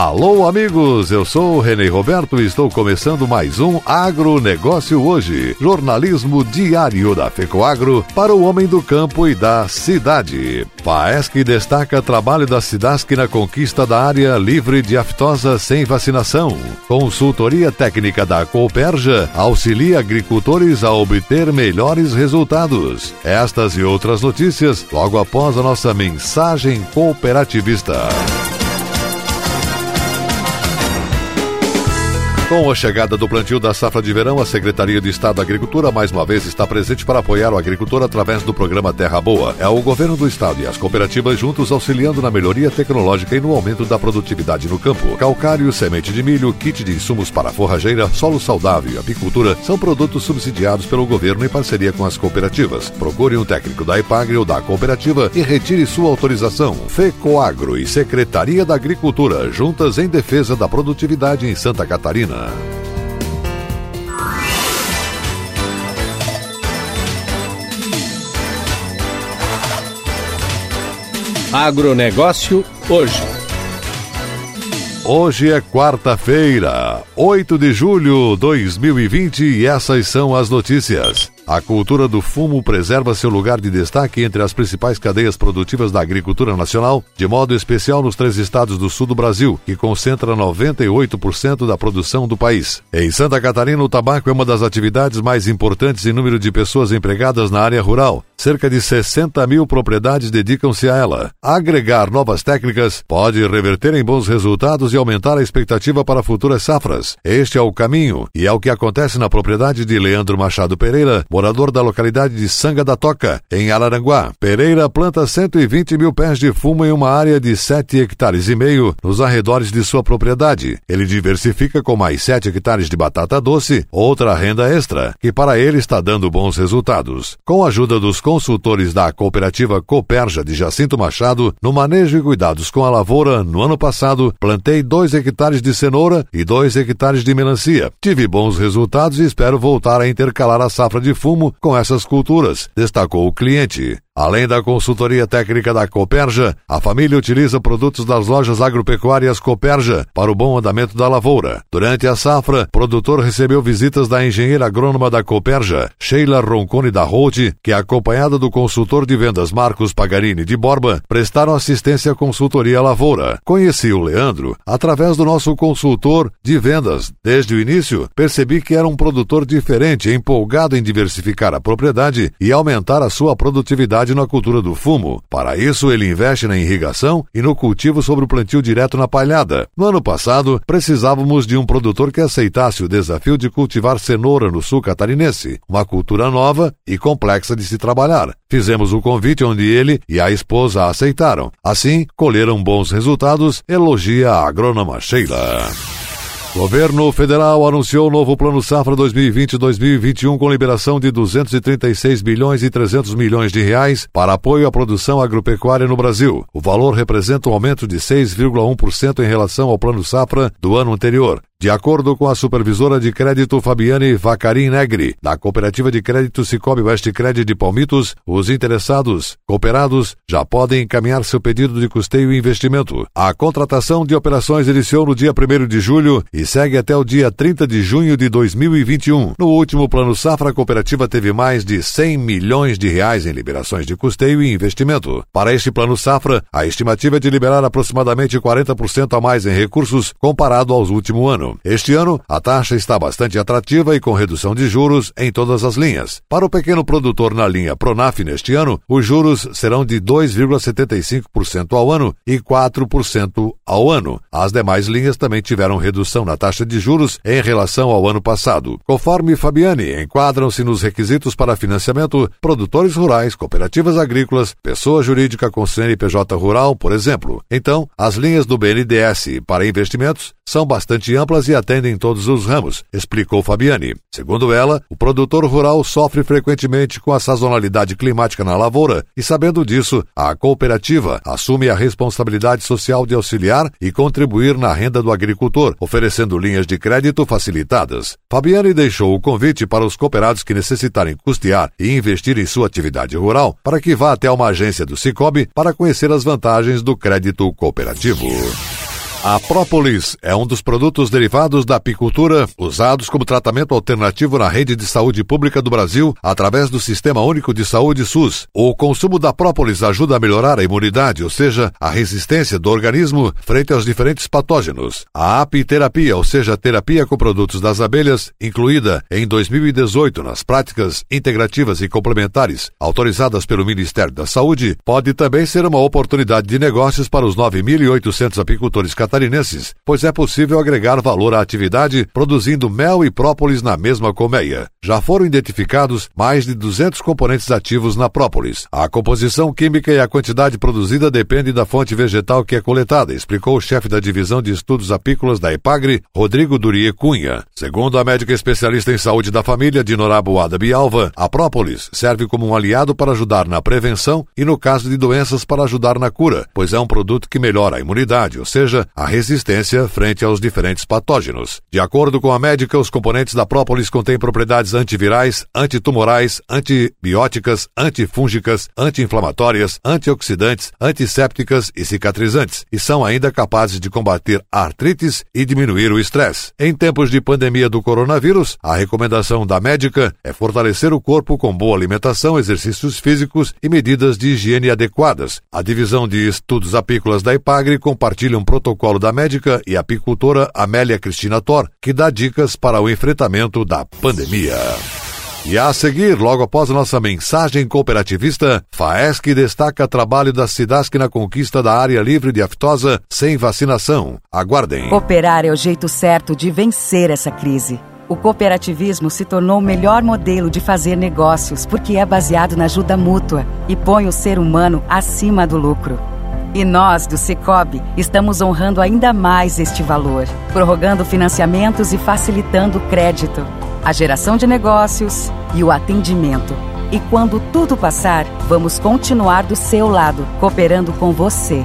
Alô, amigos, eu sou o Renê Roberto e estou começando mais um Agronegócio Hoje, jornalismo diário da FECOAGro para o homem do campo e da cidade. Faesc destaca trabalho da Cidasc na conquista da área livre de aftosa sem vacinação. Consultoria técnica da Cooperja auxilia agricultores a obter melhores resultados. Estas e outras notícias logo após a nossa mensagem cooperativista. Com a chegada do plantio da safra de verão, a Secretaria de Estado da Agricultura mais uma vez está presente para apoiar o agricultor através do programa Terra Boa. É o governo do estado e as cooperativas juntos auxiliando na melhoria tecnológica e no aumento da produtividade no campo. Calcário, semente de milho, kit de insumos para forrageira, solo saudável e apicultura são produtos subsidiados pelo governo em parceria com as cooperativas. Procure um técnico da Ipagre ou da cooperativa e retire sua autorização. FECOAGRO e Secretaria da Agricultura juntas em defesa da produtividade em Santa Catarina. Agronegócio hoje. Hoje é quarta-feira, 8 de julho de 2020 e essas são as notícias. A cultura do fumo preserva seu lugar de destaque entre as principais cadeias produtivas da agricultura nacional, de modo especial nos três estados do sul do Brasil, que concentra 98% da produção do país. Em Santa Catarina, o tabaco é uma das atividades mais importantes em número de pessoas empregadas na área rural. Cerca de 60 mil propriedades dedicam-se a ela. Agregar novas técnicas pode reverter em bons resultados e aumentar a expectativa para futuras safras. Este é o caminho e é o que acontece na propriedade de Leandro Machado Pereira, morador da localidade de Sanga da Toca, em Araranguá. Pereira planta 120 mil pés de fumo em uma área de 7 hectares e meio nos arredores de sua propriedade. Ele diversifica com mais 7 hectares de batata doce, outra renda extra, que para ele está dando bons resultados. Com a ajuda dos consultores da cooperativa Coperja de Jacinto Machado, no manejo e cuidados com a lavoura, no ano passado, plantei 2 hectares de cenoura e 2 hectares de melancia. Tive bons resultados e espero voltar a intercalar a safra de fumo fumo com essas culturas, destacou o cliente. Além da consultoria técnica da Coperja, a família utiliza produtos das lojas agropecuárias Coperja para o bom andamento da lavoura. Durante a safra, o produtor recebeu visitas da engenheira agrônoma da Coperja, Sheila Roncone da Holt, que, acompanhada do consultor de vendas Marcos Pagarini de Borba, prestaram assistência à consultoria lavoura. Conheci o Leandro através do nosso consultor de vendas. Desde o início, percebi que era um produtor diferente, empolgado em diversificar a propriedade e aumentar a sua produtividade na cultura do fumo. Para isso, ele investe na irrigação e no cultivo sobre o plantio direto na palhada. No ano passado, precisávamos de um produtor que aceitasse o desafio de cultivar cenoura no sul catarinense, uma cultura nova e complexa de se trabalhar. Fizemos o convite onde ele e a esposa aceitaram. Assim, colheram bons resultados, elogia a agrônoma Sheila. Governo Federal anunciou o novo Plano Safra 2020-2021 com liberação de 236 bilhões e 300 milhões de reais para apoio à produção agropecuária no Brasil. O valor representa um aumento de 6,1% em relação ao Plano Safra do ano anterior. De acordo com a supervisora de crédito Fabiane Vacarim Negri, da Cooperativa de Crédito Cicobi West Credit de Palmitos, os interessados, cooperados, já podem encaminhar seu pedido de custeio e investimento. A contratação de operações iniciou no dia 1 de julho e segue até o dia 30 de junho de 2021. No último Plano Safra, a cooperativa teve mais de 100 milhões de reais em liberações de custeio e investimento. Para este Plano Safra, a estimativa é de liberar aproximadamente 40% a mais em recursos comparado aos últimos anos ano. Este ano, a taxa está bastante atrativa e com redução de juros em todas as linhas. Para o pequeno produtor na linha Pronaf neste ano, os juros serão de 2,75% ao ano e 4% ao ano. As demais linhas também tiveram redução na taxa de juros em relação ao ano passado. Conforme Fabiane, enquadram-se nos requisitos para financiamento produtores rurais, cooperativas agrícolas, pessoa jurídica com CNPJ rural, por exemplo. Então, as linhas do BNDES para investimentos são bastante amplas e atendem todos os ramos, explicou Fabiane. Segundo ela, o produtor rural sofre frequentemente com a sazonalidade climática na lavoura e, sabendo disso, a cooperativa assume a responsabilidade social de auxiliar e contribuir na renda do agricultor, oferecendo linhas de crédito facilitadas. Fabiane deixou o convite para os cooperados que necessitarem custear e investir em sua atividade rural para que vá até uma agência do Cicobi para conhecer as vantagens do crédito cooperativo. A própolis é um dos produtos derivados da apicultura usados como tratamento alternativo na rede de saúde pública do Brasil através do Sistema Único de Saúde SUS. O consumo da própolis ajuda a melhorar a imunidade, ou seja, a resistência do organismo frente aos diferentes patógenos. A apiterapia, ou seja, a terapia com produtos das abelhas, incluída em 2018 nas práticas integrativas e complementares autorizadas pelo Ministério da Saúde, pode também ser uma oportunidade de negócios para os 9.800 apicultores catarinenses, pois é possível agregar valor à atividade produzindo mel e própolis na mesma colmeia. Já foram identificados mais de 200 componentes ativos na própolis. A composição química e a quantidade produzida dependem da fonte vegetal que é coletada, explicou o chefe da divisão de estudos apícolas da EPAGRE, Rodrigo Durie Cunha. Segundo a médica especialista em saúde da família, Dinorá Boada Bialva, a própolis serve como um aliado para ajudar na prevenção e, no caso de doenças, para ajudar na cura, pois é um produto que melhora a imunidade, ou seja, a resistência frente aos diferentes patógenos. De acordo com a médica, os componentes da própolis contêm propriedades antivirais, antitumorais, antibióticas, antifúngicas, anti-inflamatórias, antioxidantes, antissépticas e cicatrizantes, e são ainda capazes de combater artrites e diminuir o estresse. Em tempos de pandemia do coronavírus, a recomendação da médica é fortalecer o corpo com boa alimentação, exercícios físicos e medidas de higiene adequadas. A divisão de estudos apícolas da Ipagre compartilha um protocolo da médica e apicultora Amélia Cristina Thor, que dá dicas para o enfrentamento da pandemia. E a seguir, logo após nossa mensagem cooperativista, FAESC destaca trabalho da Cidasc na conquista da área livre de aftosa sem vacinação. Aguardem. Cooperar é o jeito certo de vencer essa crise. O cooperativismo se tornou o melhor modelo de fazer negócios porque é baseado na ajuda mútua e põe o ser humano acima do lucro. E nós, do Cicobi, estamos honrando ainda mais este valor, prorrogando financiamentos e facilitando o crédito, a geração de negócios e o atendimento. E quando tudo passar, vamos continuar do seu lado, cooperando com você.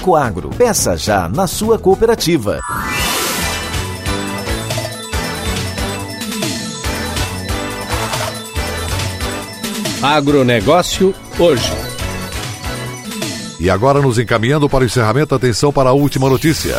Coagro. Peça já na sua cooperativa. Agronegócio hoje. E agora nos encaminhando para o encerramento, atenção para a última notícia.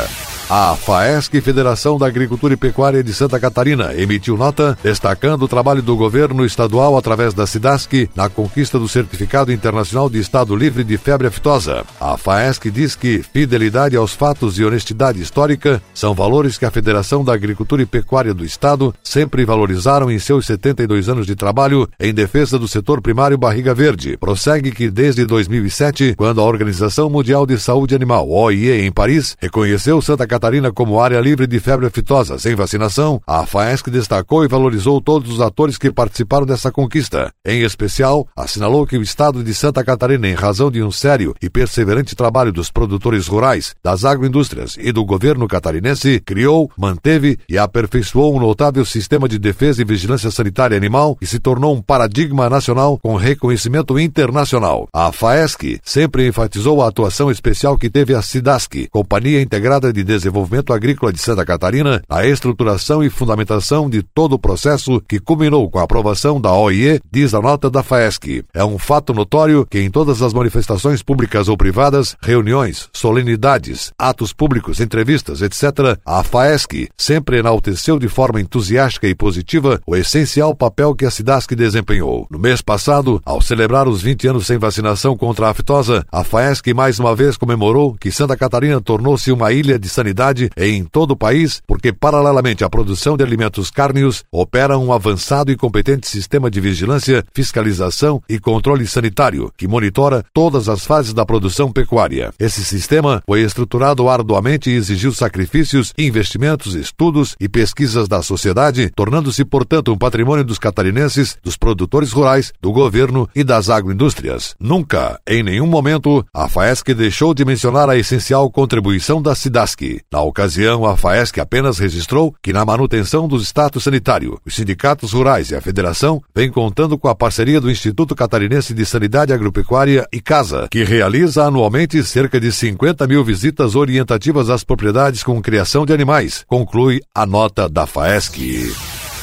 A FAESC, Federação da Agricultura e Pecuária de Santa Catarina, emitiu nota destacando o trabalho do governo estadual através da SIDASC na conquista do Certificado Internacional de Estado Livre de Febre Aftosa. A FAESC diz que fidelidade aos fatos e honestidade histórica são valores que a Federação da Agricultura e Pecuária do Estado sempre valorizaram em seus 72 anos de trabalho em defesa do setor primário Barriga Verde. Prossegue que desde 2007, quando a Organização Mundial de Saúde Animal, OIE, em Paris, reconheceu Santa Catarina Catarina como área livre de febre aftosa sem vacinação, a FAESC destacou e valorizou todos os atores que participaram dessa conquista. Em especial, assinalou que o Estado de Santa Catarina, em razão de um sério e perseverante trabalho dos produtores rurais, das agroindústrias e do governo catarinense, criou, manteve e aperfeiçoou um notável sistema de defesa e vigilância sanitária animal e se tornou um paradigma nacional com reconhecimento internacional. A FAESC sempre enfatizou a atuação especial que teve a SIDASC, Companhia Integrada de Desenvolvimento Desenvolvimento Agrícola de Santa Catarina a estruturação e fundamentação de todo o processo que culminou com a aprovação da OIE, diz a nota da FAESC. É um fato notório que em todas as manifestações públicas ou privadas, reuniões, solenidades, atos públicos, entrevistas, etc., a FAESC sempre enalteceu de forma entusiástica e positiva o essencial papel que a SIDASC desempenhou. No mês passado, ao celebrar os 20 anos sem vacinação contra a aftosa, a FAESC mais uma vez comemorou que Santa Catarina tornou-se uma ilha de sanidade em todo o país, porque, paralelamente à produção de alimentos cárneos, opera um avançado e competente sistema de vigilância, fiscalização e controle sanitário, que monitora todas as fases da produção pecuária. Esse sistema foi estruturado arduamente e exigiu sacrifícios, investimentos, estudos e pesquisas da sociedade, tornando-se, portanto, um patrimônio dos catarinenses, dos produtores rurais, do governo e das agroindústrias. Nunca, em nenhum momento, a FAESC deixou de mencionar a essencial contribuição da SIDASC. Na ocasião, a FAESC apenas registrou que na manutenção do status sanitário, os sindicatos rurais e a federação vêm contando com a parceria do Instituto Catarinense de Sanidade Agropecuária e Casa, que realiza anualmente cerca de 50 mil visitas orientativas às propriedades com criação de animais, conclui a nota da FAESC.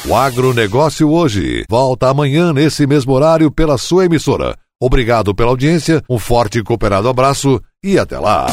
O agronegócio hoje volta amanhã nesse mesmo horário pela sua emissora. Obrigado pela audiência, um forte e cooperado abraço e até lá.